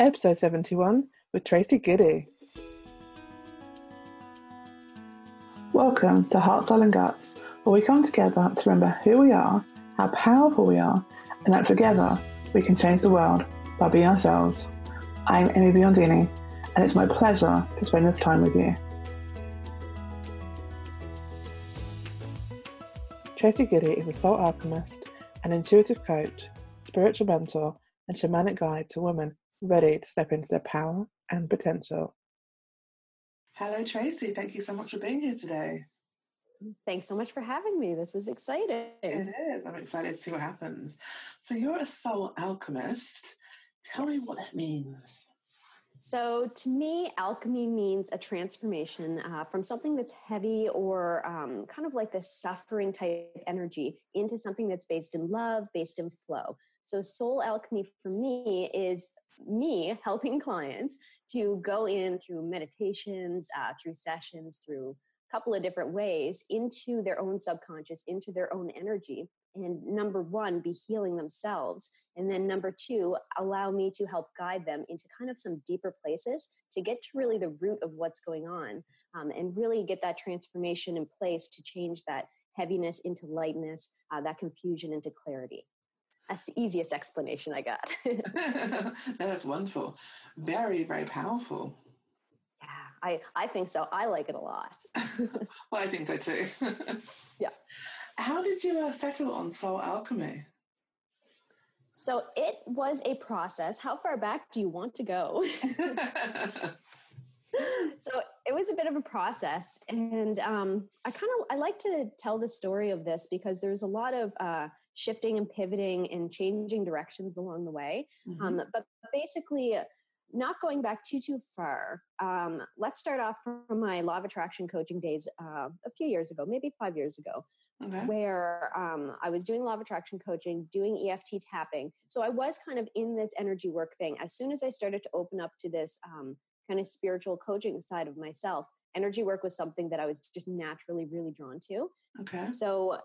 episode 71 with Tracy Goody. Welcome to Heart, Soul and Guts, where we come together to remember who we are, how powerful we are, and that together we can change the world by being ourselves. I'm Amy Biondini, and it's my pleasure to spend this time with you. Tracy Goody is a soul alchemist, an intuitive coach, spiritual mentor, and shamanic guide to women ready to step into their power and potential. Hello, Tracy. Thank you so much for being here today. Thanks so much for having me. This is exciting. It is. I'm excited to see what happens. So, you're a soul alchemist. Tell yes. me what that means. So, to me, alchemy means a transformation uh, from something that's heavy or um, kind of like this suffering type energy into something that's based in love, based in flow. So, soul alchemy for me is me helping clients to go in through meditations, uh, through sessions, through a couple of different ways into their own subconscious, into their own energy. And number one, be healing themselves. And then number two, allow me to help guide them into kind of some deeper places to get to really the root of what's going on um, and really get that transformation in place to change that heaviness into lightness, uh, that confusion into clarity. That's the easiest explanation I got. That's wonderful. Very, very powerful. Yeah, I, I think so. I like it a lot. well, I think so too. yeah. How did you uh, settle on soul alchemy? So it was a process. How far back do you want to go? so it was a bit of a process and um, i kind of i like to tell the story of this because there's a lot of uh, shifting and pivoting and changing directions along the way mm-hmm. um, but basically not going back too too far um, let's start off from my law of attraction coaching days uh, a few years ago maybe five years ago Okay. where um, I was doing law of attraction coaching, doing EFT tapping. So I was kind of in this energy work thing. As soon as I started to open up to this um, kind of spiritual coaching side of myself, energy work was something that I was just naturally really drawn to. Okay. So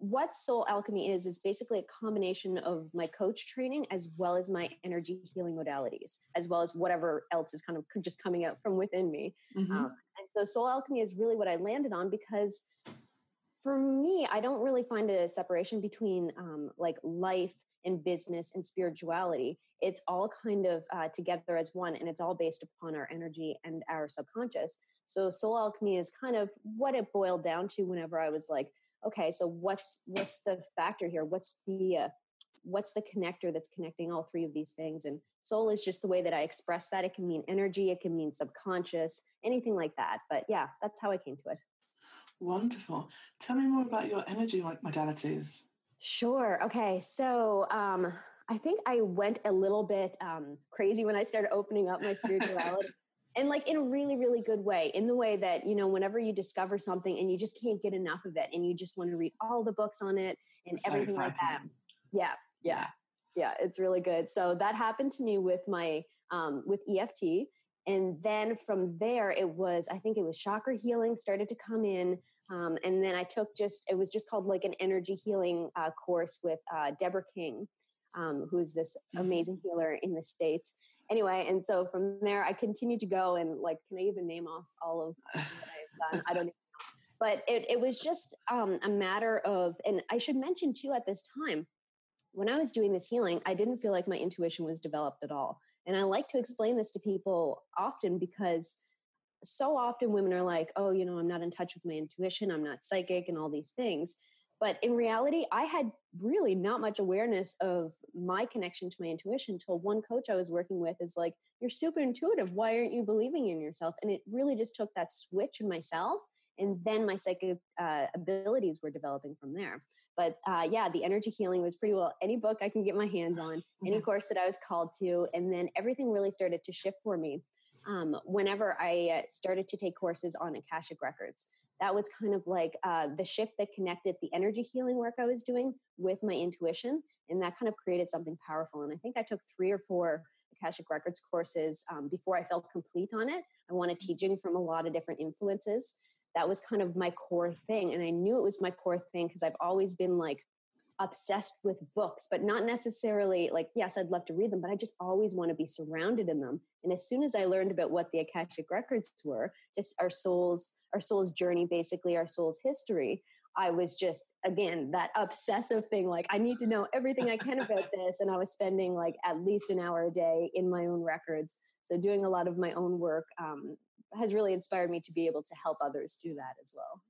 what soul alchemy is is basically a combination of my coach training as well as my energy healing modalities as well as whatever else is kind of just coming out from within me. Mm-hmm. um, and so soul alchemy is really what i landed on because for me i don't really find a separation between um, like life and business and spirituality. It's all kind of uh, together as one and it's all based upon our energy and our subconscious. So soul alchemy is kind of what it boiled down to whenever i was like okay so what's what's the factor here? What's the uh, what's the connector that's connecting all three of these things? And soul is just the way that i express that. It can mean energy it can mean subconscious anything like that. But yeah that's how i came to it. Wonderful. Tell me more about your energy modalities. Sure. Okay so um I think I went a little bit um, crazy when I started opening up my spirituality. And like in a really really good way in the way that you know whenever you discover something and you just can't get enough of it and you just want to read all the books on it and so everything like that. yeah yeah. Yeah. It's really good. So that happened to me with my um, with eft and then from there it was i think it was chakra healing started to come in um, and then i took just it was just called like an energy healing uh, course with uh, deborah king um, who's this mm-hmm. amazing healer in the States. Anyway, and so from there, I continued to go and like, can I even name off all of what I've done? I don't know. But it, it was just um, a matter of, and I should mention too at this time, when I was doing this healing, I didn't feel like my intuition was developed at all. And I like to explain this to people often because so often women are like, oh, you know, I'm not in touch with my intuition, I'm not psychic, and all these things. But in reality, I had really not much awareness of my connection to my intuition until one coach I was working with is like, You're super intuitive. Why aren't you believing in yourself? And it really just took that switch in myself. And then my psychic uh, abilities were developing from there. But uh, yeah, the energy healing was pretty well any book I can get my hands on, any course that I was called to. And then everything really started to shift for me um, whenever I uh, started to take courses on Akashic Records that was kind of like uh, the shift that connected the energy healing work I was doing with my intuition. And that kind of created something powerful. And I think I took three or four Akashic Records courses um, before I felt complete on it. I wanted teaching from a lot of different influences. That was kind of my core thing. And I knew it was my core thing because I've always been like, obsessed with books, but not necessarily like, yes, I'd love to read them, but I just always want to be surrounded in them. And as soon as I learned about what the Akashic records were, just our soul's, our soul's journey, basically our soul's history, I was just, again, that obsessive thing. Like, I need to know everything I can about this. And I was spending like at least an hour a day in my own records. So doing a lot of my own work um, has really inspired me to be able to help others do that as well.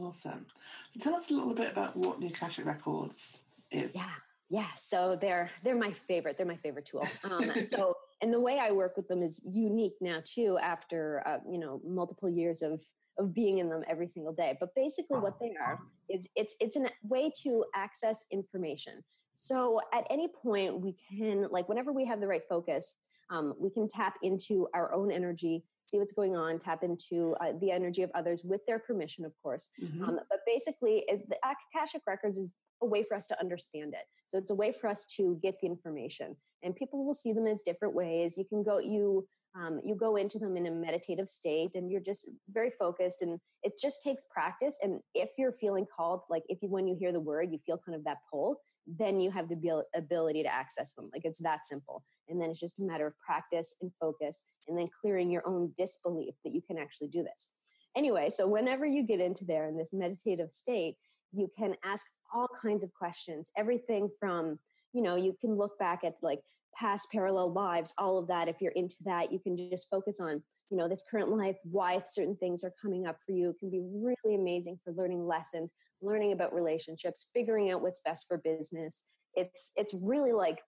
Awesome. So tell us a little bit about what the Akashic Records is. Yeah. Yeah, so they're they're my favorite. They're my favorite tool. Um, so, and the way I work with them is unique now too. After uh, you know multiple years of of being in them every single day. But basically, what they are is it's it's a way to access information. So at any point, we can like whenever we have the right focus, um, we can tap into our own energy see what's going on, tap into uh, the energy of others with their permission, of course. Mm-hmm. Um, but basically, it, the Akashic Records is a way for us to understand it. So it's a way for us to get the information, and people will see them as different ways. You can go you. Um, you go into them in a meditative state and you're just very focused and it just takes practice and if you're feeling called like if you when you hear the word you feel kind of that pull then you have the ability to access them. Like it's that simple. And then it's just a matter of practice and focus and then clearing your own disbelief that you can actually do this. Anyway, so whenever you get into there in this meditative state, you can ask all kinds of questions. Everything from, you know, you can look back at like past parallel lives, all of that. If you're into that, you can just focus on, you know, this current life, why certain things are coming up for you. It can be really amazing for learning lessons, learning about relationships, figuring out what's best for business. It's it's really like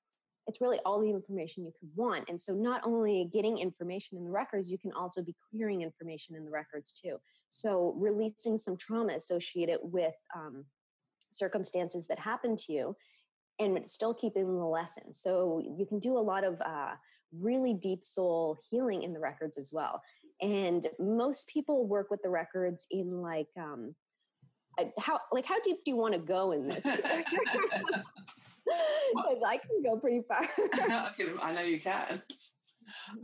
it's really all the information you could want. And so not only getting information in the records, you can also be clearing information in the records too. So releasing some trauma associated with um, circumstances that happen to you and still keeping the lesson. So you can do a lot of uh, really deep soul healing in the records as well. And most people work with the records in like um, how like how deep do you want to go in this? Because I can go pretty far. I know you can.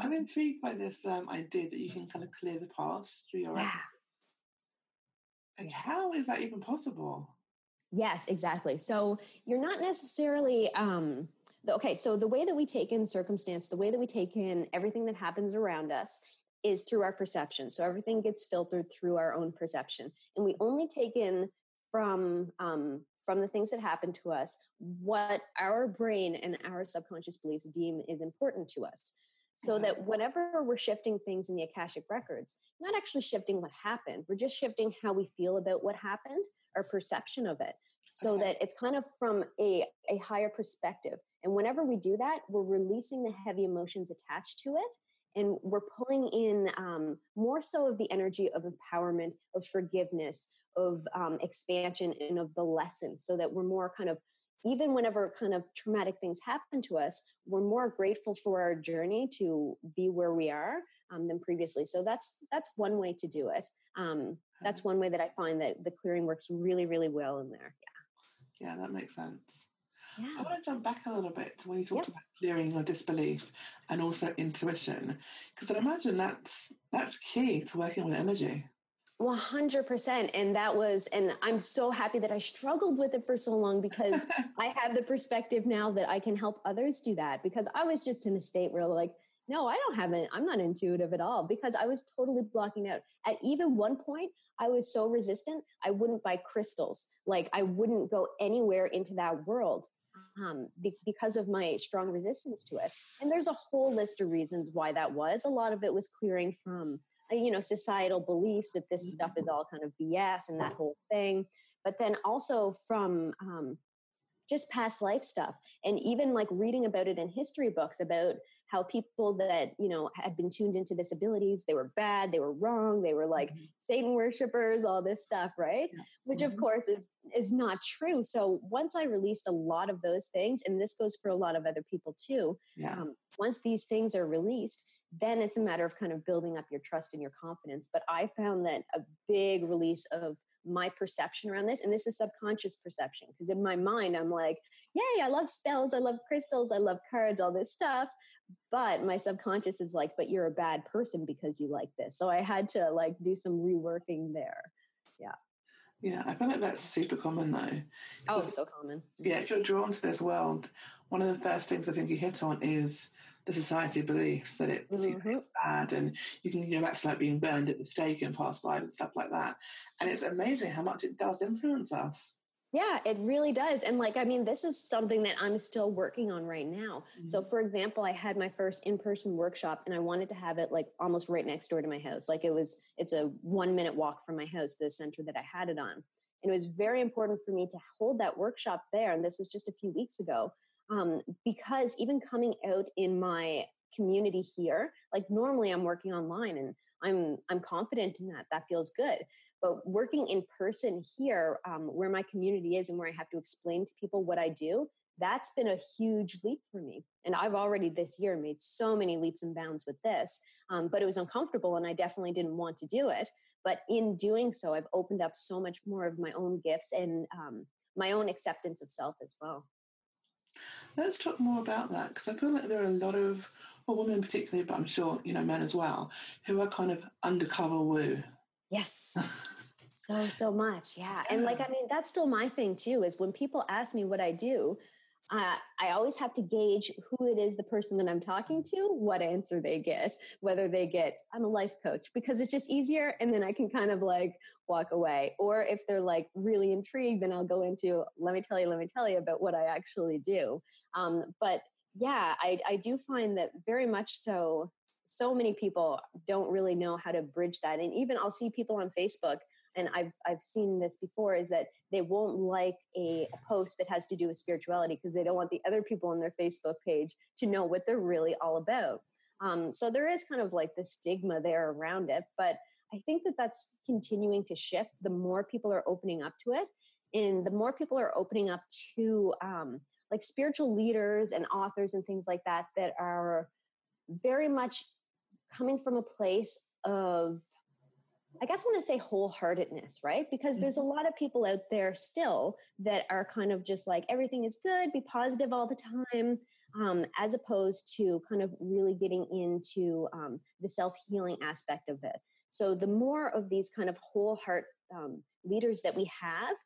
I'm intrigued by this um, idea that you can kind of clear the past through your yeah. Like, how is that even possible? Yes, exactly. So you're not necessarily um, the, okay. So the way that we take in circumstance, the way that we take in everything that happens around us, is through our perception. So everything gets filtered through our own perception, and we only take in from um, from the things that happen to us what our brain and our subconscious beliefs deem is important to us. So that whenever we're shifting things in the Akashic records, not actually shifting what happened, we're just shifting how we feel about what happened our perception of it so okay. that it's kind of from a, a higher perspective. And whenever we do that, we're releasing the heavy emotions attached to it. And we're pulling in um, more so of the energy of empowerment, of forgiveness, of um, expansion, and of the lessons, so that we're more kind of, even whenever kind of traumatic things happen to us, we're more grateful for our journey to be where we are um, than previously. So that's that's one way to do it. Um, that's one way that I find that the clearing works really, really well in there. Yeah. Yeah, that makes sense. Yeah. I want to jump back a little bit to when you talked yep. about clearing your disbelief and also intuition, because I imagine that's that's key to working with energy. 100% and that was and i'm so happy that i struggled with it for so long because i have the perspective now that i can help others do that because i was just in a state where like no, I don't have it. I'm not intuitive at all because I was totally blocking out. At even one point, I was so resistant, I wouldn't buy crystals. Like I wouldn't go anywhere into that world um, be- because of my strong resistance to it. And there's a whole list of reasons why that was. A lot of it was clearing from, uh, you know, societal beliefs that this stuff is all kind of BS and that whole thing. But then also from um, just past life stuff and even like reading about it in history books about how people that you know had been tuned into this abilities they were bad they were wrong they were like mm-hmm. satan worshippers all this stuff right yeah. which mm-hmm. of course is is not true so once i released a lot of those things and this goes for a lot of other people too yeah. um, once these things are released then it's a matter of kind of building up your trust and your confidence but i found that a big release of my perception around this and this is subconscious perception because in my mind i'm like yay i love spells i love crystals i love cards all this stuff but my subconscious is like but you're a bad person because you like this so i had to like do some reworking there yeah Yeah, I feel like that's super common though. Oh, so, common. Yeah, if you're drawn to this world, one of the first things I think you hit on is the society beliefs that it's, mm-hmm. you know, bad and you can you know that's like being burned at the stake in past lives and stuff like that. And it's amazing how much it does influence us. Yeah, it really does. And like, I mean, this is something that I'm still working on right now. Mm-hmm. So, for example, I had my first in person workshop and I wanted to have it like almost right next door to my house. Like, it was, it's a one minute walk from my house to the center that I had it on. And it was very important for me to hold that workshop there. And this was just a few weeks ago. Um, because even coming out in my community here, like normally I'm working online and I'm I'm confident in that. That feels good. But working in person here, um, where my community is and where I have to explain to people what I do, that's been a huge leap for me. And I've already this year made so many leaps and bounds with this, um, but it was uncomfortable and I definitely didn't want to do it. But in doing so, I've opened up so much more of my own gifts and um, my own acceptance of self as well. Let's talk more about that because I feel like there are a lot of, well, women particularly, but I'm sure you know men as well, who are kind of undercover woo. Yes. so so much yeah and like i mean that's still my thing too is when people ask me what i do uh, I always have to gauge who it is, the person that I'm talking to, what answer they get, whether they get, I'm a life coach, because it's just easier. And then I can kind of like walk away. Or if they're like really intrigued, then I'll go into, let me tell you, let me tell you about what I actually do. Um, but yeah, I, I do find that very much so so many people don't really know how to bridge that. And even I'll see people on Facebook, and I've I've seen this before, is that they won't like a, post that has to do with spirituality because they don't want the other people on their Facebook page to know what they're really all about. Um, so there is kind of like the stigma there around it, but I think that that's continuing to shift. The more people are opening up to it, and the more people are opening up to um, like spiritual leaders and authors and things like that that are very much coming from a place of I guess I want to say wholeheartedness, right? Because there's a mm-hmm. lot of people out there still that are kind of just like everything is good, be positive all the time, um, as opposed to kind of really getting into um, the self healing aspect of it. So the more of these kind of whole heart um, leaders that we have,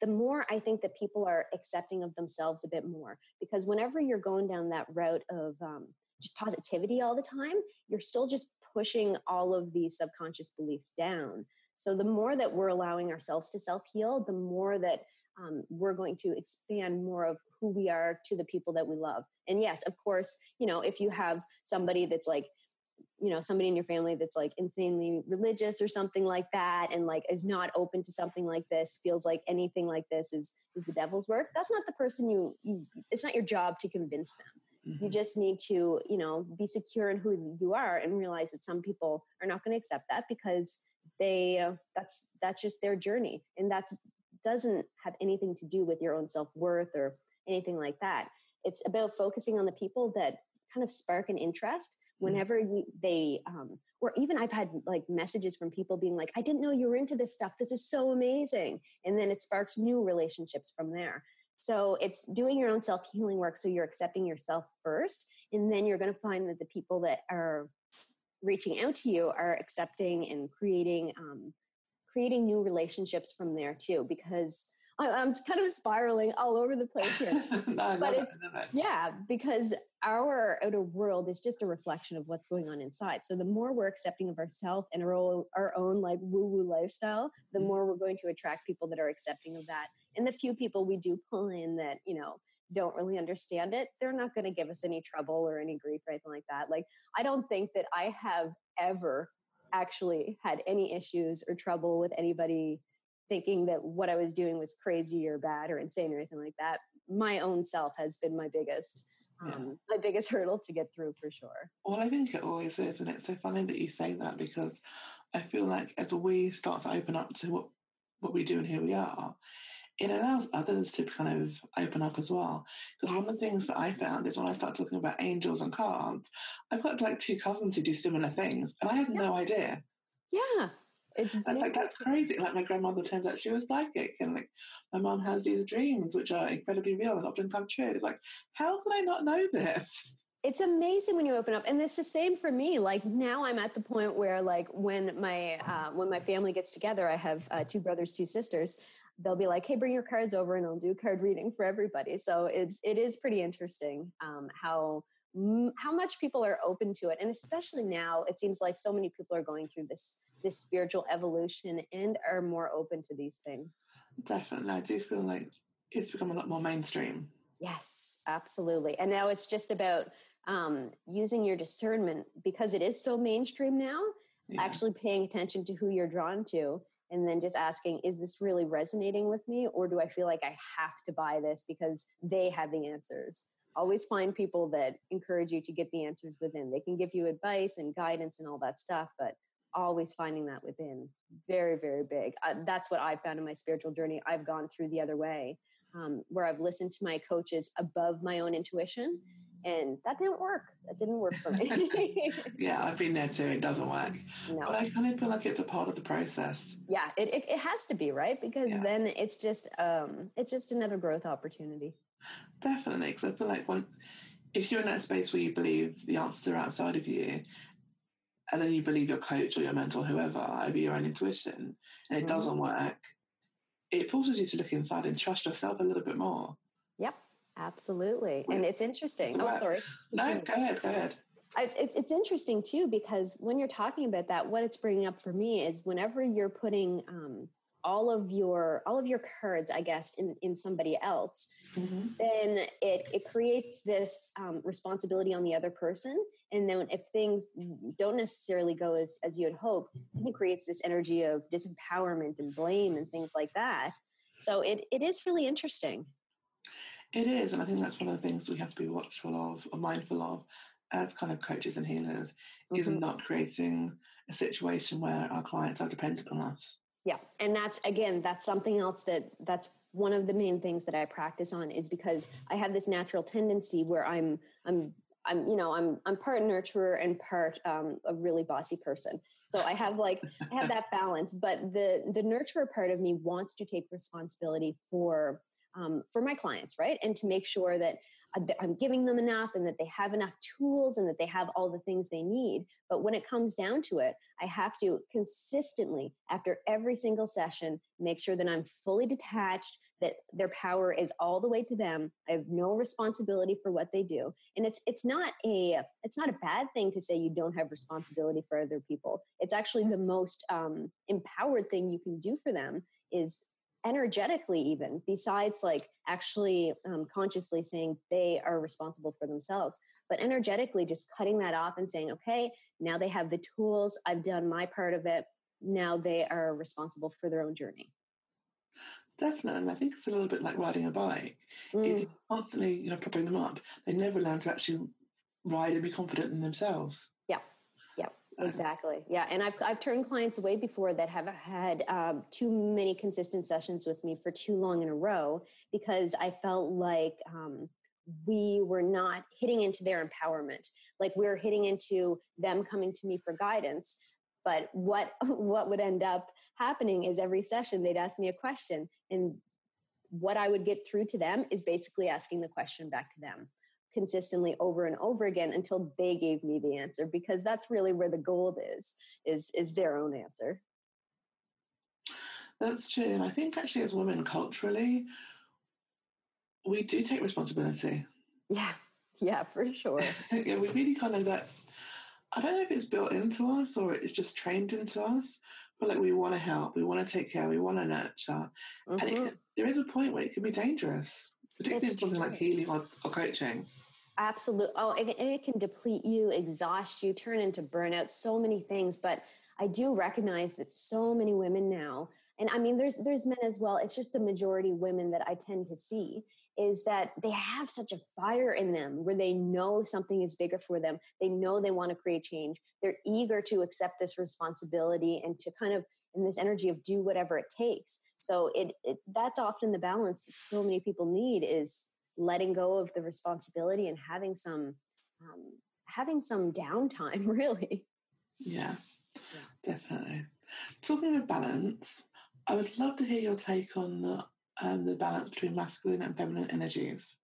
the more I think that people are accepting of themselves a bit more. Because whenever you're going down that route of um, just positivity all the time, you're still just pushing all of these subconscious beliefs down. So the more that we're allowing ourselves to self heal, the more that um, we're going to expand more of who we are to the people that we love. And yes, of course, you know, if you have somebody that's like, you know, somebody in your family that's like insanely religious or something like that, and like is not open to something like this, feels like anything like this is is the devil's work. That's not the person you. you it's not your job to convince them Mm-hmm. You just need to, you know, be secure in who you are and realize that some people are not going to accept that because they uh, that's that's just their journey and that doesn't have anything to do with your own self-worth or anything like that. It's about focusing on the people that kind of spark an interest mm-hmm. whenever you, they um, or even i've had like messages from people being like i didn't know you were into this stuff this is so amazing and then it sparks new relationships from there so it's doing your own self healing work. So you're accepting yourself first. And then you're going to find that the people that are reaching out to you are accepting and creating, um, creating new relationships from there too, because I'm kind of spiraling all over the place here. no, but it's, it, yeah, because our outer world is just a reflection of what's going on inside. So the more we're accepting of ourselves and our own, our own like woo woo lifestyle, the mm-hmm. more we're going to attract people that are accepting of that. And the few people we do pull in that, you know, don't really understand it, they're not going to give us any trouble or any grief or anything like that. Like, I don't think that I have ever actually had any issues or trouble with anybody thinking that what I was doing was crazy or bad or insane or anything like that. My own self has been my biggest um, my biggest hurdle to get through for sure. Well, I think it always is, and it's so funny that you say that because I feel like as we start to open up to what what we do and who we are, it allows others to kind of open up as well. Because yes. one of the things that I found is when I start talking about angels and cards, I've got like two cousins who do similar things, and I had yeah. no idea. Yeah, it's that's like that's crazy. Like my grandmother turns out she was psychic, and like my mom has these dreams which are incredibly real and often come true. It's like, how did I not know this? it's amazing when you open up and it's the same for me like now i'm at the point where like when my uh, when my family gets together i have uh, two brothers two sisters they'll be like hey bring your cards over and i'll do card reading for everybody. So it's it is pretty interesting um, how how much people are open to it. And especially now it seems like so many people are going through this this spiritual evolution and are more open to these things. Definitely i do feel like it's become a lot more mainstream. Yes absolutely. And now it's just about um, using your discernment because it is so mainstream now yeah. actually paying attention to who you're drawn to and then just asking is this really resonating with me or do i feel like i have to buy this because they have the answers? Always find people that encourage you to get the answers within. They can give you advice and guidance and all that stuff but always finding that within. Very very big. Uh, that's what i found in my spiritual journey. I've gone through the other way um, where i've listened to my coaches above my own intuition and that didn't work. That didn't work for me. yeah, I've been there too. It doesn't work. No. But I kind of feel like it's a part of the process. Yeah, it, it, it has to be, right? Because yeah. then it's just um it's just another growth opportunity. Definitely. Because I feel like when if you're in that space where you believe the answers are outside of you, and then you believe your coach or your mentor, whoever, over your own intuition, and it mm-hmm. doesn't work, it forces you to look inside and trust yourself a little bit more. Absolutely. And it's interesting. Oh, sorry. No, go ahead, go ahead. It's, it's interesting too because when you're talking about that, what it's bringing up for me is whenever you're putting um, all of your all of your cards, I guess, in in somebody else, mm-hmm. then it it creates this um, responsibility on the other person. And then if things don't necessarily go as as you had hoped, it creates this energy of disempowerment and blame and things like that. So it it is really interesting. It is, and I think that's one of the things we have to be watchful of or mindful of as kind of coaches and healers mm-hmm. is not creating a situation where our clients are dependent on us. Yeah, and that's again, that's something else that that's one of the main things that I practice on is because I have this natural tendency where I'm I'm I'm you know I'm I'm part nurturer and part um, a really bossy person. So I have like I have that balance, but the the nurturer part of me wants to take responsibility for um, for my clients, right? And to make sure that I'm giving them enough and that they have enough tools and that they have all the things they need. But when it comes down to it, I have to consistently, after every single session, make sure that I'm fully detached, that their power is all the way to them. I have no responsibility for what they do. And it's it's not a it's not a bad thing to say you don't have responsibility for other people. It's actually the most um, empowered thing you can do for them is energetically even besides like actually um, consciously saying they are responsible for themselves but energetically just cutting that off and saying okay now they have the tools i've done my part of it now they are responsible for their own journey. Definitely and i think it's a little bit like riding a bike. Mm. if you're constantly you know propping them up they never learn to actually ride and be confident in themselves Exactly. Yeah, and I've I've turned clients away before that have had um, too many consistent sessions with me for too long in a row because I felt like um, we were not hitting into their empowerment. Like we are hitting into them coming to me for guidance. But what what would end up happening is every session they'd ask me a question, and what I would get through to them is basically asking the question back to them consistently over and over again until they gave me the answer because that's really where the gold is is is their own answer that's true and i think actually as women culturally we do take responsibility yeah yeah for sure yeah we really kind of that's i don't know if it's built into us or it's just trained into us but like we want to help we want to take care we want to nurture mm-hmm. and it can, there is a point where it can be dangerous particularly it's something true. like healing or, or coaching Absolutely. Oh, it, it can deplete you, exhaust you, turn into burnout, so many things. But I do recognize that so many women now, and I mean, there's there's men as well. It's just the majority women that I tend to see is that they have such a fire in them where they know something is bigger for them. They know they want to create change. They're eager to accept this responsibility and to kind of in this energy of do whatever it takes. So it, it that's often the balance that so many people need is letting go of the responsibility and having some um, having some downtime really. Yeah, yeah, definitely. Talking of balance i would love to hear your take on the, um, the balance between masculine and feminine energies.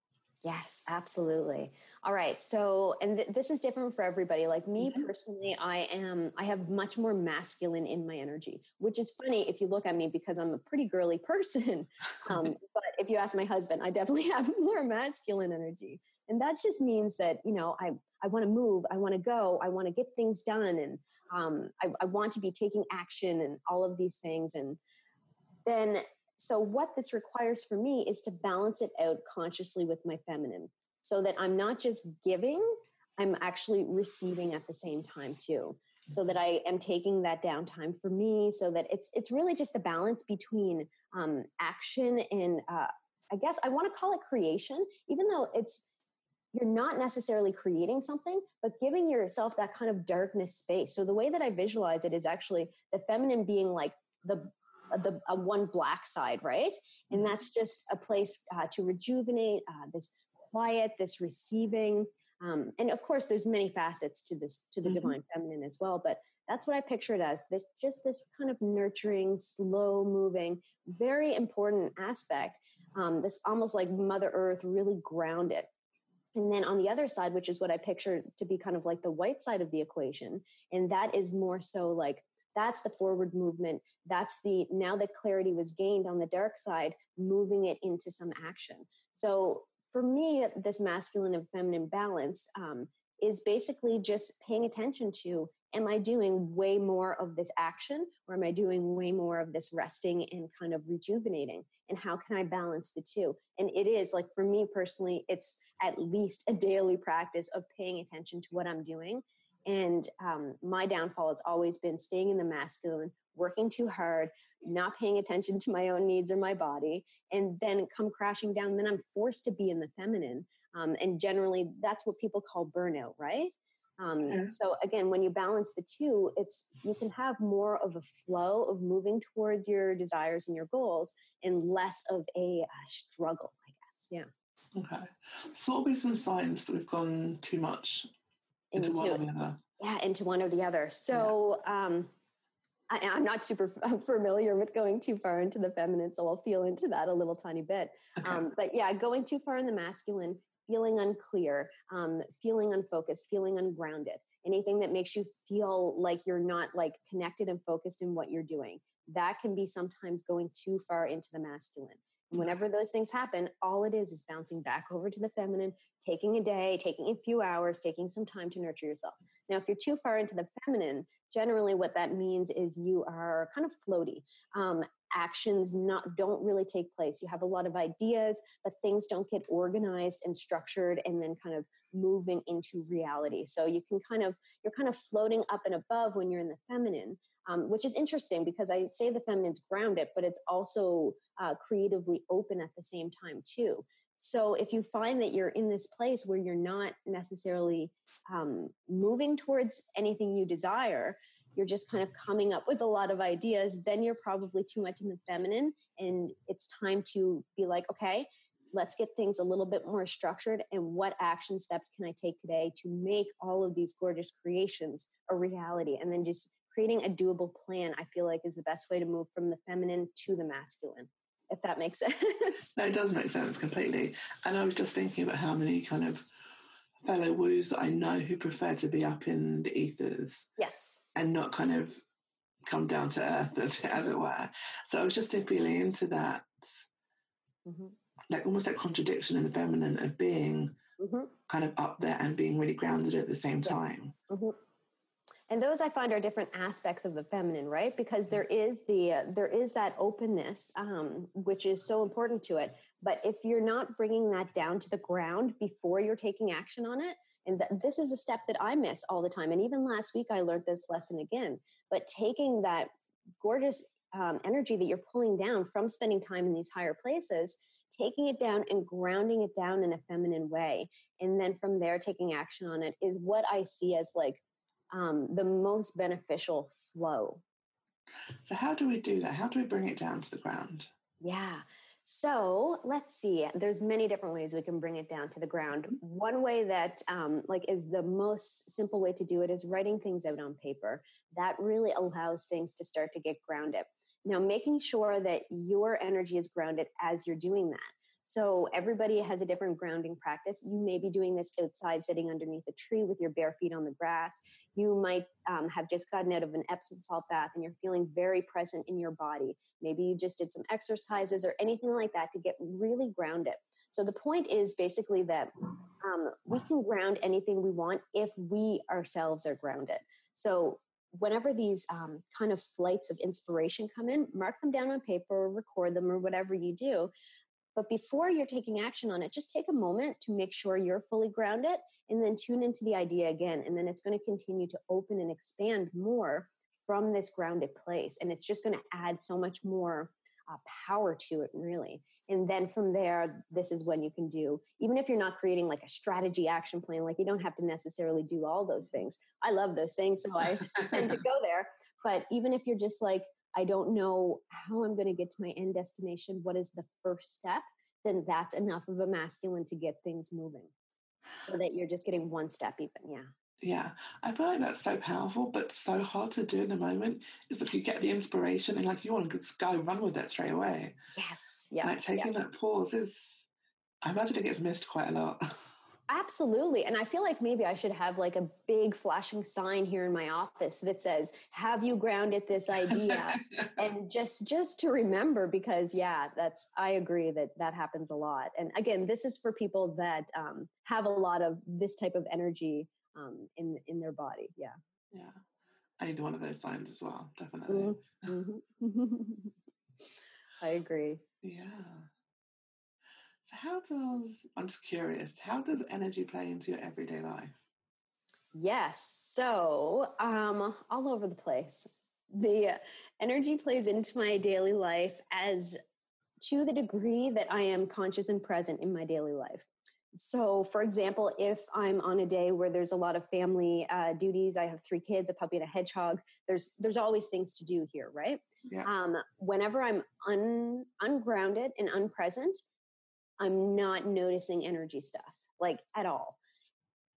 Yes, absolutely. All right. So, and th- this is different for everybody. Like me mm-hmm. personally, I am, I have much more masculine in my energy, which is funny if you look at me because I'm a pretty girly person. Um, but if you ask my husband, I definitely have more masculine energy. And that just means that, you know, I, I want to move, I want to go, I want to get things done. And um, I, I want to be taking action and all of these things. And then so, what this requires for me is to balance it out consciously with my feminine so that I'm not just giving, I'm actually receiving at the same time too. So that I am taking that downtime for me, so that it's it's really just a balance between um, action and uh, I guess I want to call it creation, even though it's you're not necessarily creating something, but giving yourself that kind of darkness space. So the way that I visualize it is actually the feminine being like the the a one black side, right? And mm-hmm. that's just a place uh, to rejuvenate uh, this quiet, this receiving, um, and of course, there's many facets to this to the mm-hmm. divine feminine as well. But that's what I picture it as. This just this kind of nurturing, slow moving, very important aspect. Um, this almost like Mother Earth, really grounded. And then on the other side, which is what I picture to be kind of like the white side of the equation, and that is more so like that's the forward movement that's the now that clarity was gained on the dark side moving it into some action so for me this masculine and feminine balance um, is basically just paying attention to am i doing way more of this action or am i doing way more of this resting and kind of rejuvenating? And how can i balance the two? And it is like for me personally it's at least a daily practice of paying attention to what i'm doing. And um, my downfall has always been staying in the masculine, working too hard, not paying attention to my own needs or my body, and then come crashing down. Then I'm forced to be in the feminine. Um, and generally, that's what people call burnout, right? Um, yeah. So again, when you balance the two, it's you can have more of a flow of moving towards your desires and your goals, and less of a, a struggle, I guess. Yeah. Okay. So, what would be some signs that we've gone too much into, into one or the other. Yeah, into one or the other. So yeah. um, I, am not super familiar with going too far into the feminine, so I'll feel into that a little tiny bit. Okay. Um, but yeah, going too far in the masculine, feeling unclear, um, feeling unfocused, feeling ungrounded. Anything that makes you feel like you're not like connected and focused in what you're doing. That can be sometimes going too far into the masculine. Whenever those things happen, all it is is bouncing back over to the feminine, taking a day, taking a few hours, taking some time to nurture yourself. Now, if you're too far into the feminine, generally what that means is you are kind of floaty. Um, actions not don't really take place. You have a lot of ideas, but things don't get organized and structured and then kind of moving into reality. So you can kind of you're kind of floating up and above when you're in the feminine. Um, which is interesting because I say the feminine's grounded, but it's also uh, creatively open at the same time too. So if you find that you're in this place where you're not necessarily um, moving towards anything you desire, you're just kind of coming up with a lot of ideas, then you're probably too much in the feminine. And it's time to be like, okay, let's get things a little bit more structured. And what action steps can I take today to make all of these gorgeous creations a reality? And then just creating a doable plan, I feel like is the best way to move from the feminine to the masculine if that makes sense. no, it does make sense completely. And I was just thinking about how many kind of fellow woos that I know who prefer to be up in the ethers. Yes. And not kind of come down to earth, as, as it were. So I was just feeling into that, mm-hmm. like almost that contradiction in the feminine of being mm-hmm. kind of up there and being really grounded at the same time. Mm-hmm and those i find are different aspects of the feminine right? Because there is the uh, there is that openness um, which is so important to it. But if you're not bringing that down to the ground before you're taking action on it and th- this is a step that i miss all the time. And even last week i learned this lesson again. But taking that gorgeous um, energy that you're pulling down from spending time in these higher places taking it down and grounding it down in a feminine way and then from there taking action on it is what i see as like um, the most beneficial flow. So, how do we do that? How do we bring it down to the ground? Yeah. So let's see. There's many different ways we can bring it down to the ground. Mm-hmm. One way that, um, like, is the most simple way to do it is writing things out on paper. That really allows things to start to get grounded. Now, making sure that your energy is grounded as you're doing that. So everybody has a different grounding practice. You may be doing this outside, sitting underneath a tree with your bare feet on the grass. You might um, have just gotten out of an Epsom salt bath and you're feeling very present in your body. Maybe you just did some exercises or anything like that to get really grounded. So the point is basically that um, we can ground anything we want if we ourselves are grounded. So whenever these um, kind of flights of inspiration come in, mark them down on paper, or record them, or whatever you do. But before you're taking action on it, just take a moment to make sure you're fully grounded and then tune into the idea again. And then it's going to continue to open and expand more from this grounded place. And it's just going to add so much more uh, power to it, really. And then from there, this is when you can do, even if you're not creating like a strategy action plan, like you don't have to necessarily do all those things. I love those things, so I tend to go there. But even if you're just like, I don't know how I'm going to get to my end destination. What is the first step? Then that's enough of a masculine to get things moving so that you're just getting one step even. Yeah. Yeah, I feel like that's so powerful, but so hard to do in the moment. Is if you get the inspiration and like you want to just go run with it straight away. Yes, yeah. Like taking that pause is, I imagine it gets missed quite a lot. Absolutely. And I feel like maybe I should have like a big flashing sign here in my office that says, have you grounded this idea? and just, just to remember, because yeah, that's, I agree that that happens a lot. And again, this is for people that um, have a lot of this type of energy um, in, in their body. Yeah. Yeah. I need one of those signs as well. Definitely. Mm-hmm. I agree. Yeah. How does, I'm just curious, how does energy play into your everyday life? Yes. So, um, all over the place. The energy plays into my daily life as to the degree that I am conscious and present in my daily life. So, for example, if I'm on a day where there's a lot of family uh, duties, I have three kids, a puppy, and a hedgehog. There's there's always things to do here, right? Yeah. Um, whenever I'm un, ungrounded and unpresent, I'm not noticing energy stuff like at all.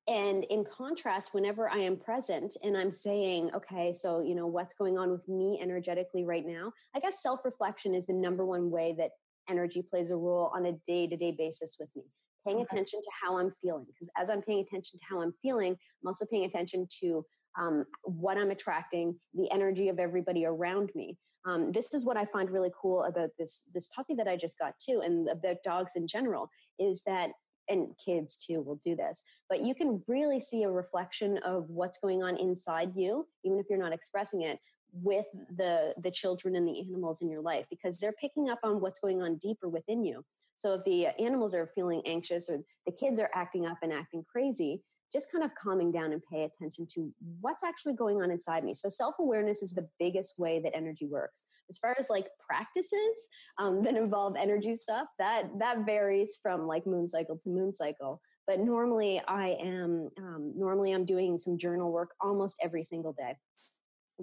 And in contrast, whenever I am present and I'm saying, okay, so, you know, what's going on with me energetically right now? I guess self reflection is the number one way that energy plays a role on a day to day basis with me. Paying okay. attention to how I'm feeling. Because as I'm paying attention to how I'm feeling, I'm also paying attention to um, what I'm attracting, the energy of everybody around me. Um, this is what I find really cool about this this puppy that I just got too, and about dogs in general, is that and kids too will do this, but you can really see a reflection of what's going on inside you, even if you're not expressing it, with the the children and the animals in your life because they're picking up on what's going on deeper within you. So if the animals are feeling anxious or the kids are acting up and acting crazy, just kind of calming down and pay attention to what's actually going on inside me. So self awareness is the biggest way that energy works. As far as like practices um, that involve energy stuff, that that varies from like moon cycle to moon cycle. But normally, I am um, normally I'm doing some journal work almost every single day.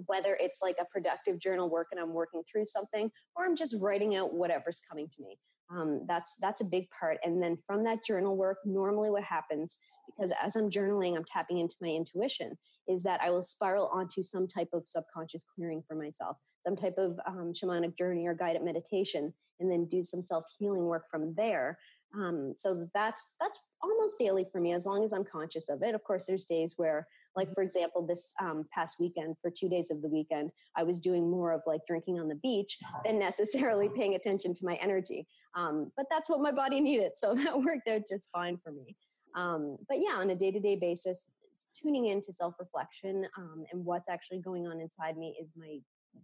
Whether it's like a productive journal work and I'm working through something, or I'm just writing out whatever's coming to me. Um, that's that's a big part. And then from that journal work, normally what happens because as I'm journaling, I'm tapping into my intuition, is that I will spiral onto some type of subconscious clearing for myself, some type of um, shamanic journey or guided meditation, and then do some self healing work from there. Um, so that's that's almost daily for me, as long as I'm conscious of it. Of course, there's days where, like for example, this um, past weekend, for two days of the weekend, I was doing more of like drinking on the beach than necessarily paying attention to my energy. Um, but that's what my body needed, so that worked out just fine for me. Um, but yeah, on a day to day basis, tuning into self reflection um, and what's actually going on inside me is my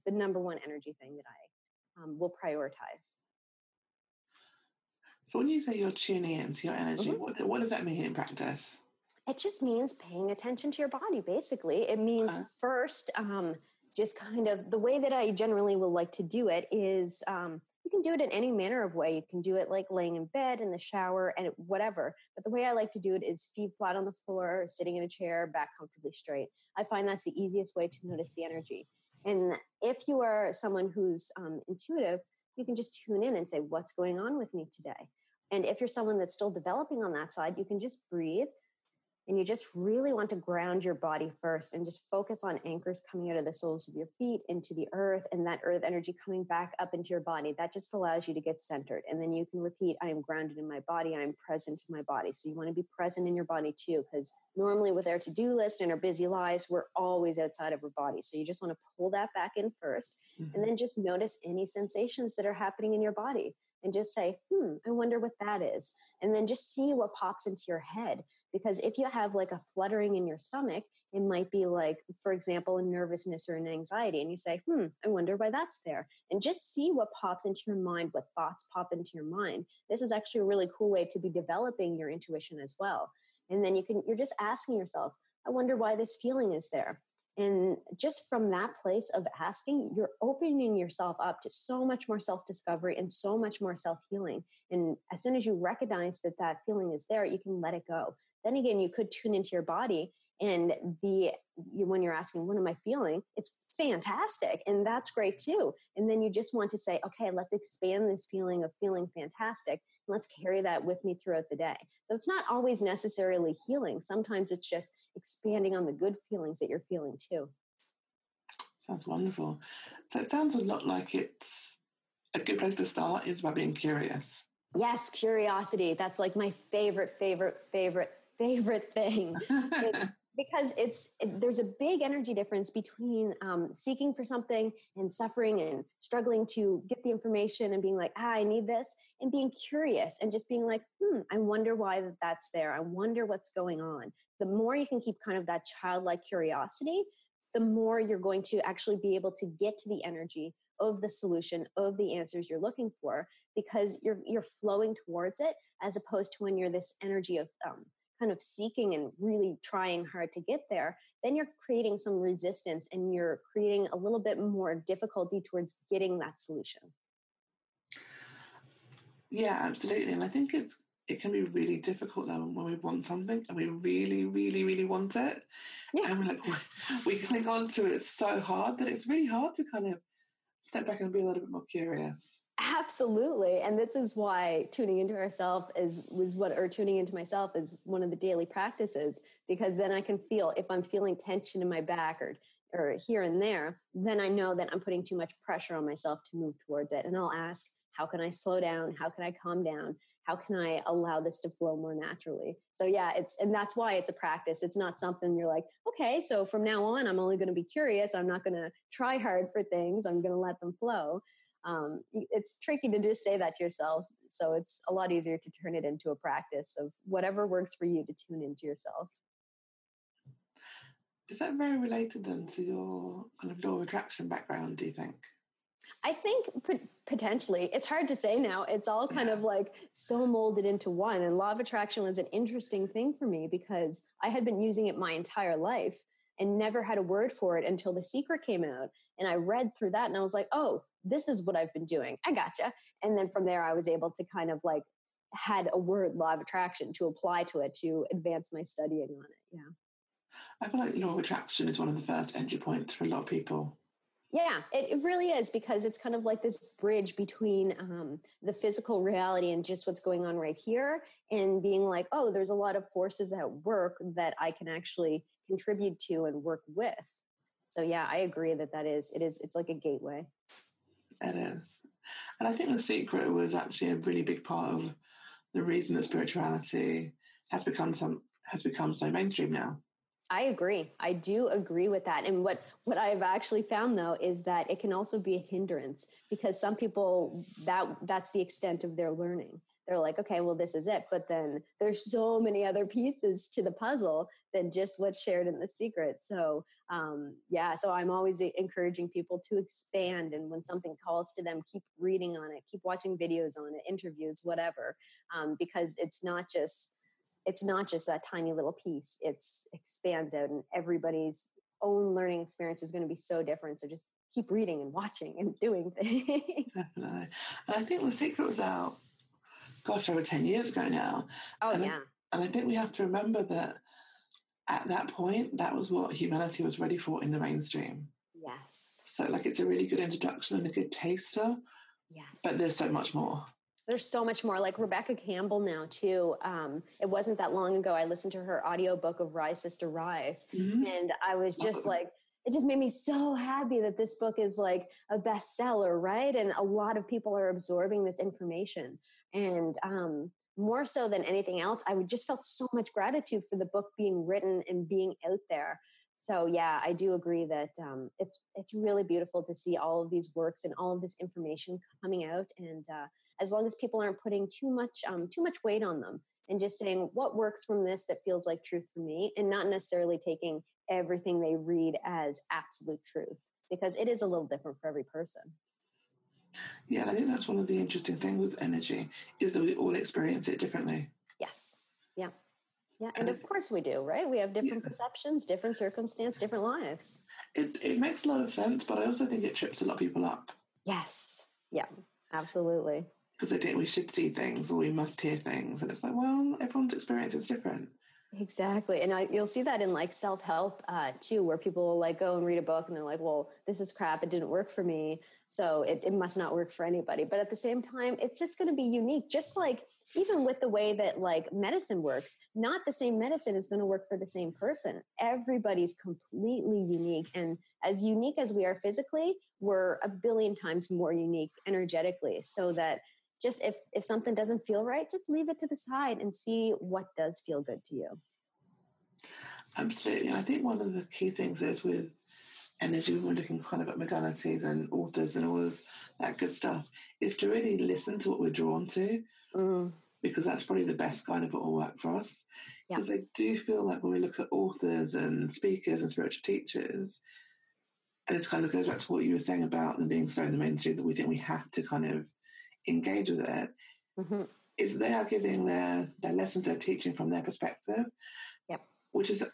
the number one energy thing that I um, will prioritize. So when you say you're tuning into your energy, mm-hmm. what, what does that mean in practice? It just means paying attention to your body. Basically, it means okay. first um, just kind of the way that I generally will like to do it is um, you can do it in any manner of way. You can do it like laying in bed, in the shower, and whatever. But the way I like to do it is feet flat on the floor, sitting in a chair, back comfortably straight. I find that's the easiest way to notice the energy. And if you are someone who's um, intuitive, you can just tune in and say, What's going on with me today? And if you're someone that's still developing on that side, you can just breathe and you just really want to ground your body first and just focus on anchors coming out of the soles of your feet into the earth and that earth energy coming back up into your body. That just allows you to get centered. And then you can repeat, I am grounded in my body, I am present in my body. So you want to be present in your body too, because normally with our to do list and our busy lives, we're always outside of our body. So you just want to pull that back in 1st mm-hmm. and then just notice any sensations that are happening in your body and just say, hmm, I wonder what that is. And then just see what pops into your head because if you have like a fluttering in your stomach, it might be like, for example, a nervousness or an anxiety. And you say, hmm, I wonder why that's there. And just see what pops into your mind, what thoughts pop into your mind. This is actually a really cool way to be developing your intuition as well. And then you can, you're just asking yourself, I wonder why this feeling is there. And just from that place of asking, you're opening yourself up to so much more self discovery and so much more self healing. And as soon as you recognize that that feeling is there, you can let it go. Then again, you could tune into your body and the you, when you're asking what am i feeling? It's fantastic and that's great too. And then you just want to say okay let's expand this feeling of feeling fantastic. And let's carry that with me throughout the day. So it's not always necessarily healing. Sometimes it's just expanding on the good feelings that you're feeling too. Sounds wonderful. So it sounds a lot like it's a good place to start is by being curious. Yes curiosity. That's like my favorite favorite favorite favorite thing. Because it's it, there's a big energy difference between um, seeking for something and suffering and struggling to get the information and being like ah i need this and being curious and just being like hmm i wonder why that's there. I wonder what's going on. The more you can keep kind of that childlike curiosity the more you're going to actually be able to get to the energy of the solution of the answers you're looking for because you're you're flowing towards it as opposed to when you're this energy of um, kind of seeking and really trying hard to get there, then you're creating some resistance and you're creating a little bit more difficulty towards getting that solution. Yeah, absolutely. And I think it's it can be really difficult though when we want something and we really, really, really want it. Yeah. And we're like we cling on to it so hard that it's really hard to kind of step back and be a little bit more curious. Absolutely. And this is why tuning into ourselves is was what or tuning into myself is one of the daily practices because then I can feel if I'm feeling tension in my back or or here and there, then I know that I'm putting too much pressure on myself to move towards it. And I'll ask, how can I slow down? How can I calm down? How can I allow this to flow more naturally? So yeah, it's and that's why it's a practice. It's not something you're like, okay, so from now on I'm only going to be curious. I'm not going to try hard for things. I'm going to let them flow um, it's tricky to just say that to yourself. So it's a lot easier to turn it into a practice of whatever works for you to tune into yourself. Is that very related then to your kind of law of attraction background, do you think? I think potentially. It's hard to say now. It's all kind yeah. of like so molded into one. And law of attraction was an interesting thing for me because I had been using it my entire life and never had a word for it until The Secret came out. And I read through that and I was like, oh, this is what I've been doing. I gotcha. And then from there, I was able to kind of like had a word law of attraction to apply to it to advance my studying on it. Yeah. I feel like law of attraction is one of the first entry points for a lot of people. Yeah, it, it really is because it's kind of like this bridge between um, the physical reality and just what's going on right here, and being like, oh, there's a lot of forces at work that I can actually contribute to and work with. So yeah, I agree that that is it is it's like a gateway. It is. And I think The Secret was actually a really big part of the reason that spirituality has become some has become so mainstream now. I agree. I do agree with that. And what what I've actually found though is that it can also be a hindrance because some people that that's the extent of their learning they're like, okay, well, this is it. But then there's so many other pieces to the puzzle than just what's shared in the secret. So, um, yeah, so I'm always encouraging people to expand. And when something calls to them, keep reading on it, keep watching videos on it, interviews, whatever, um, because it's not just it's not just that tiny little piece it's expands out and everybody's own learning experience is going to be so different so just keep reading and watching and doing things definitely and i think the secret was out gosh, over 10 years ago now. Oh, and yeah. I, and I think we have to remember that at that point, that was what humanity was ready for in the mainstream. Yes. So, like, it's a really good introduction and a good taster. Yes. But there's so much more. There's so much more like rebecca campbell now too um, it wasn't that long ago i listened to her audiobook of rise sister rise mm-hmm. and i was just like it just made me so happy that this book is like a bestseller right? And a lot of people are absorbing this information. And um, more so than anything else i just felt so much gratitude for the book being written and being out there. So yeah i do agree that um, it's it's really beautiful to see all of these works and all of this information coming out and uh, as long as people aren't putting too much um, too much weight on them and just saying what works from this that feels like truth for me and not necessarily taking everything they read as absolute truth because it is a little different for every person yeah i think that's one of the interesting things with energy is that we all experience it differently yes yeah yeah, and of course we do, right? We have different yeah. perceptions, different circumstance, different lives. It it makes a lot of sense, but I also think it trips a lot of people up. Yes. Yeah, absolutely. Because they think we should see things or we must hear things. And it's like, well, everyone's experience is different. Exactly. And I, you'll see that in like self help uh, too, where people like go and read a book and they're like, well, this is crap. It didn't work for me. So it, it must not work for anybody. But at the same time, it's just going to be unique. Just like even with the way that like medicine works, not the same medicine is going to work for the same person. Everybody's completely unique. And as unique as we are physically, we're a billion times more unique energetically. So that just if if something doesn't feel right, just leave it to the side and see what does feel good to you. Absolutely. And I think one of the key things is with energy, when we're looking kind of at modalities and authors and all of that good stuff, is to really listen to what we're drawn to. Mm. Because that's probably the best kind of what will work for us. Because yeah. I do feel like when we look at authors and speakers and spiritual teachers, and it kind of goes back to what you were saying about them being so in the mainstream that we think we have to kind of engage with it. Mm-hmm. If they are giving their their lessons, they're teaching from their perspective, yep. which is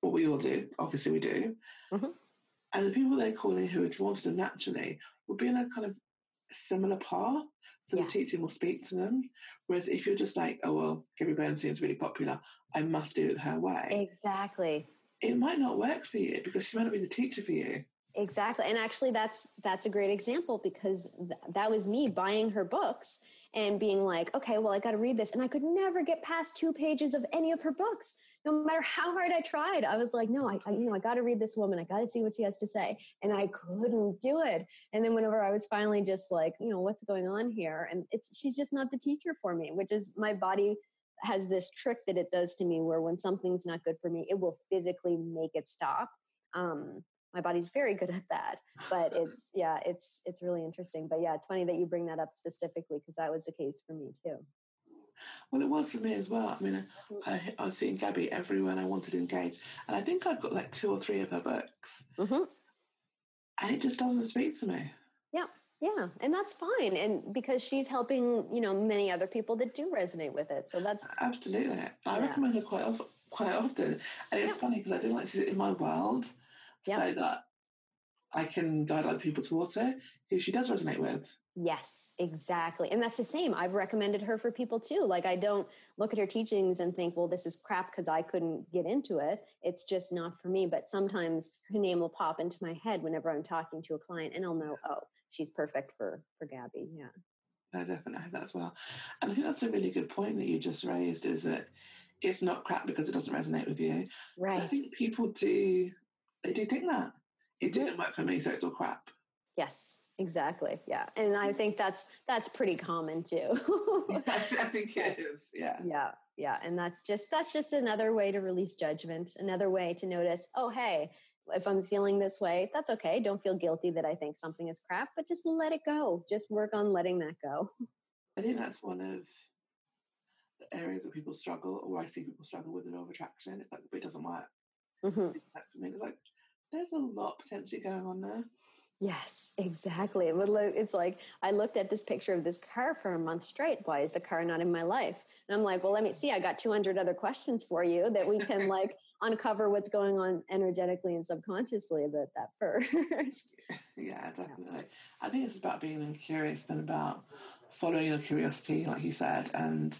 what we all do. Obviously, we do. Mm-hmm. And the people they're calling who are drawn to them naturally will be in a kind of similar path. So yes. the teaching will speak to them. Whereas if you're just like, oh, well, Gabby Bernstein is really popular, I must do it her way. Exactly. It might not work for you because she might not be the teacher for you. Exactly. And actually that's that's a great example because th- that was me buying her books and being like, okay, well I got to read this and I could never get past two pages of any of her books. No matter how hard I tried. I was like, no, I, I you know, I got to read this woman. I got to see what she has to say. And I couldn't do it. And then whenever I was finally just like, you know, what's going on here? And it's she's just not the teacher for me, which is my body has this trick that it does to me where when something's not good for me, it will physically make it stop. Um, my body's very good at that but it's yeah it's it's really interesting but yeah it's funny that you bring that up specifically because that was the case for me too well, it was for me as well. I mean, mm-hmm. I, I was seeing Gabby everywhere and I wanted to engage. And I think I've got like two or three of her books. Mm-hmm. And it just doesn't speak to me. Yeah. Yeah. And that's fine. And because she's helping, you know, many other people that do resonate with it. So that's. Absolutely. I yeah. recommend her quite, often, quite often. And it's yeah. funny because I feel like she's in my world yep. so that I can guide other people towards her who she does resonate with. Yes, exactly. And that's the same. I've recommended her for people too. Like, I don't look at her teachings and think, well, this is crap because I couldn't get into it. It's just not for me. But sometimes her name will pop into my head whenever I'm talking to a client and I'll know, oh, she's perfect for, for Gabby. Yeah. I definitely have that as well. And I think that's a really good point that you just raised is that it's not crap because it doesn't resonate with you. Right. I think people do they do think that it didn't work for me, so it's all crap. Yes, exactly. Yeah, and I think that's that's pretty common too. I think it is. Yeah. Yeah. Yeah, and that's just that's just another way to release judgment, another way to notice, oh hey, if I'm feeling this way, that's okay. Don't feel guilty that I think something is crap, but just let it go. Just work on letting that go. I think that's one of the areas that people struggle, or I see people struggle with of attraction. It's like, it doesn't work. Mm-hmm. It's like, there's a lot potentially going on there. Yes, exactly. It's like I looked at this picture of this car for a month straight. Why is the car not in my life? And I'm like, well, let me see. I got 200 other questions for you that we can like uncover what's going on energetically and subconsciously about that first. Yeah, definitely. I think it's about being curious and about following your curiosity, like you said, and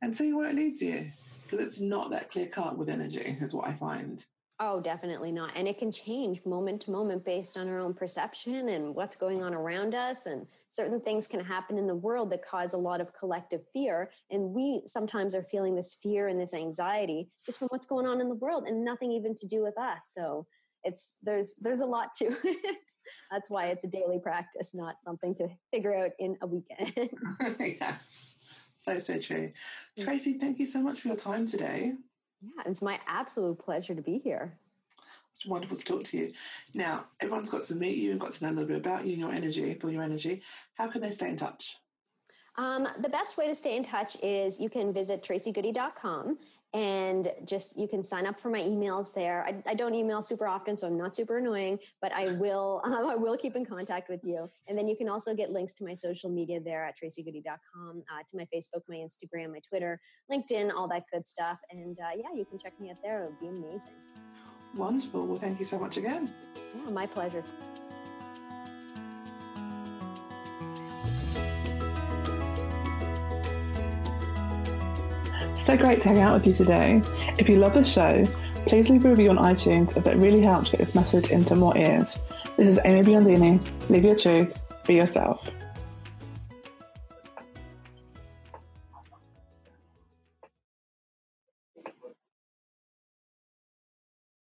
and seeing where it leads you. Because it's not that clear cut with energy, is what I find. Oh, definitely not. And it can change moment to moment based on our own perception and what's going on around us. And certain things can happen in the world that cause a lot of collective fear. And we sometimes are feeling this fear and this anxiety just from what's going on in the world and nothing even to do with us. So it's there's there's a lot to it. That's why it's a daily practice, not something to figure out in a weekend. yeah. So so true. Tracy, thank you so much for your time today. Yeah, it's my absolute pleasure to be here. It's wonderful to talk to you. Now, everyone's got to meet you and got to know a little bit about you and your energy, feel your energy. How can they stay in touch? Um, the best way to stay in touch is you can visit tracygoody.com and just you can sign up for my emails there. I, I, don't email super often, so I'm not super annoying, but I will um, I will keep in contact with you. And then you can also get links to my social media there at tracygoody.com, uh, to my Facebook, my Instagram, my Twitter, LinkedIn, all that good stuff. And uh, yeah, you can check me out there. It would be amazing. Wonderful. Well, thank you so much again. Yeah, my pleasure. So great to hang out with you today. If you love the show, please leave a review on iTunes it really helps get this message into more ears. This is Amy Biondini. Live your truth. Be yourself.